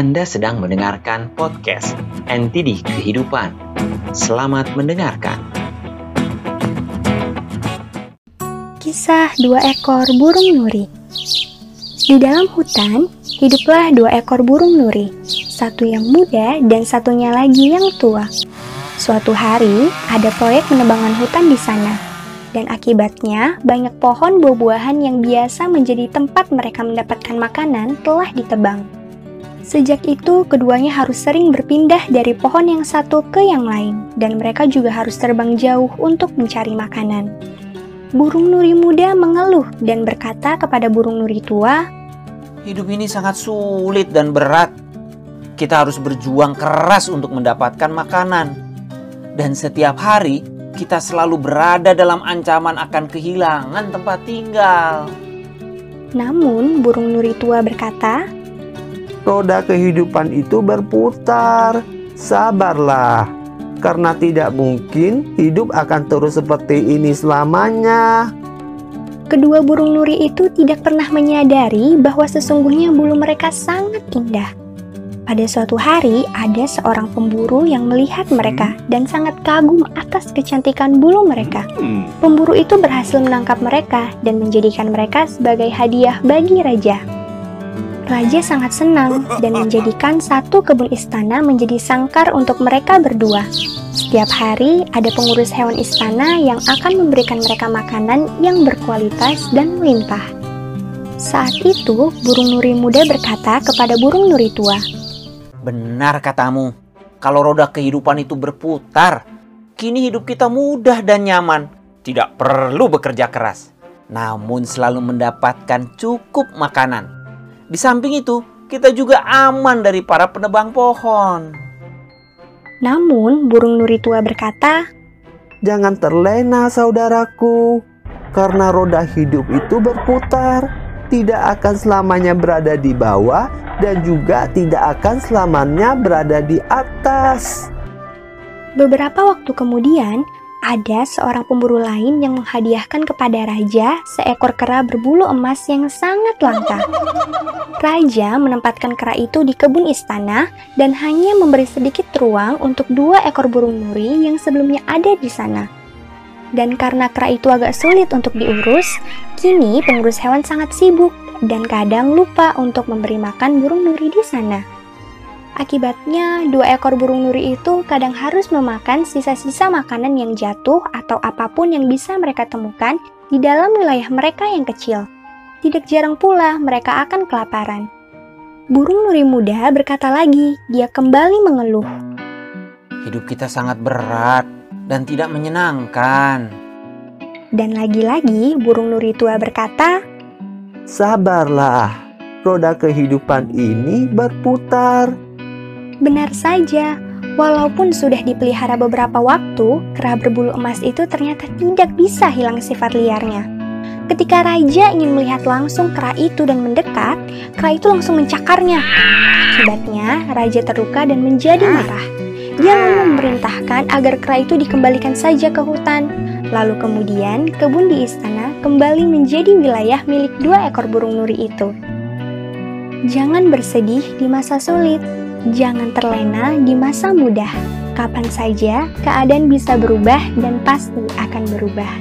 Anda sedang mendengarkan podcast NTD Kehidupan. Selamat mendengarkan. Kisah dua ekor burung nuri Di dalam hutan, hiduplah dua ekor burung nuri, satu yang muda dan satunya lagi yang tua. Suatu hari, ada proyek penebangan hutan di sana, dan akibatnya banyak pohon buah-buahan yang biasa menjadi tempat mereka mendapatkan makanan telah ditebang. Sejak itu, keduanya harus sering berpindah dari pohon yang satu ke yang lain, dan mereka juga harus terbang jauh untuk mencari makanan. Burung nuri muda mengeluh dan berkata kepada burung nuri tua, Hidup ini sangat sulit dan berat. Kita harus berjuang keras untuk mendapatkan makanan dan setiap hari kita selalu berada dalam ancaman akan kehilangan tempat tinggal. Namun, burung nuri tua berkata, "Roda kehidupan itu berputar. Sabarlah, karena tidak mungkin hidup akan terus seperti ini selamanya." Kedua burung nuri itu tidak pernah menyadari bahwa sesungguhnya bulu mereka sangat indah. Pada suatu hari, ada seorang pemburu yang melihat mereka dan sangat kagum atas kecantikan bulu mereka. Pemburu itu berhasil menangkap mereka dan menjadikan mereka sebagai hadiah bagi raja. Raja sangat senang dan menjadikan satu kebun istana menjadi sangkar untuk mereka berdua. Setiap hari ada pengurus hewan istana yang akan memberikan mereka makanan yang berkualitas dan melimpah. Saat itu, burung nuri muda berkata kepada burung nuri tua, Benar katamu, kalau roda kehidupan itu berputar, kini hidup kita mudah dan nyaman, tidak perlu bekerja keras, namun selalu mendapatkan cukup makanan. Di samping itu, kita juga aman dari para penebang pohon. Namun, burung nuri tua berkata, Jangan terlena saudaraku, karena roda hidup itu berputar, tidak akan selamanya berada di bawah dan juga tidak akan selamanya berada di atas. Beberapa waktu kemudian, ada seorang pemburu lain yang menghadiahkan kepada raja seekor kera berbulu emas yang sangat langka. Raja menempatkan kera itu di kebun istana dan hanya memberi sedikit ruang untuk dua ekor burung nuri yang sebelumnya ada di sana. Dan karena kera itu agak sulit untuk diurus, kini pengurus hewan sangat sibuk dan kadang lupa untuk memberi makan burung nuri di sana. Akibatnya, dua ekor burung nuri itu kadang harus memakan sisa-sisa makanan yang jatuh atau apa pun yang bisa mereka temukan di dalam wilayah mereka yang kecil. Tidak jarang pula mereka akan kelaparan. Burung nuri muda berkata lagi, dia kembali mengeluh. Hidup kita sangat berat dan tidak menyenangkan. Dan lagi-lagi burung nuri tua berkata, Sabarlah, roda kehidupan ini berputar. Benar saja, walaupun sudah dipelihara beberapa waktu, kera berbulu emas itu ternyata tidak bisa hilang sifat liarnya. Ketika raja ingin melihat langsung kera itu dan mendekat, kera itu langsung mencakarnya. Akibatnya, raja terluka dan menjadi marah. Dia lalu memerintahkan agar kera itu dikembalikan saja ke hutan. Lalu kemudian, kebun di istana kembali menjadi wilayah milik dua ekor burung nuri itu. Jangan bersedih di masa sulit, Jangan terlena di masa mudah. Kapan saja keadaan bisa berubah dan pasti akan berubah.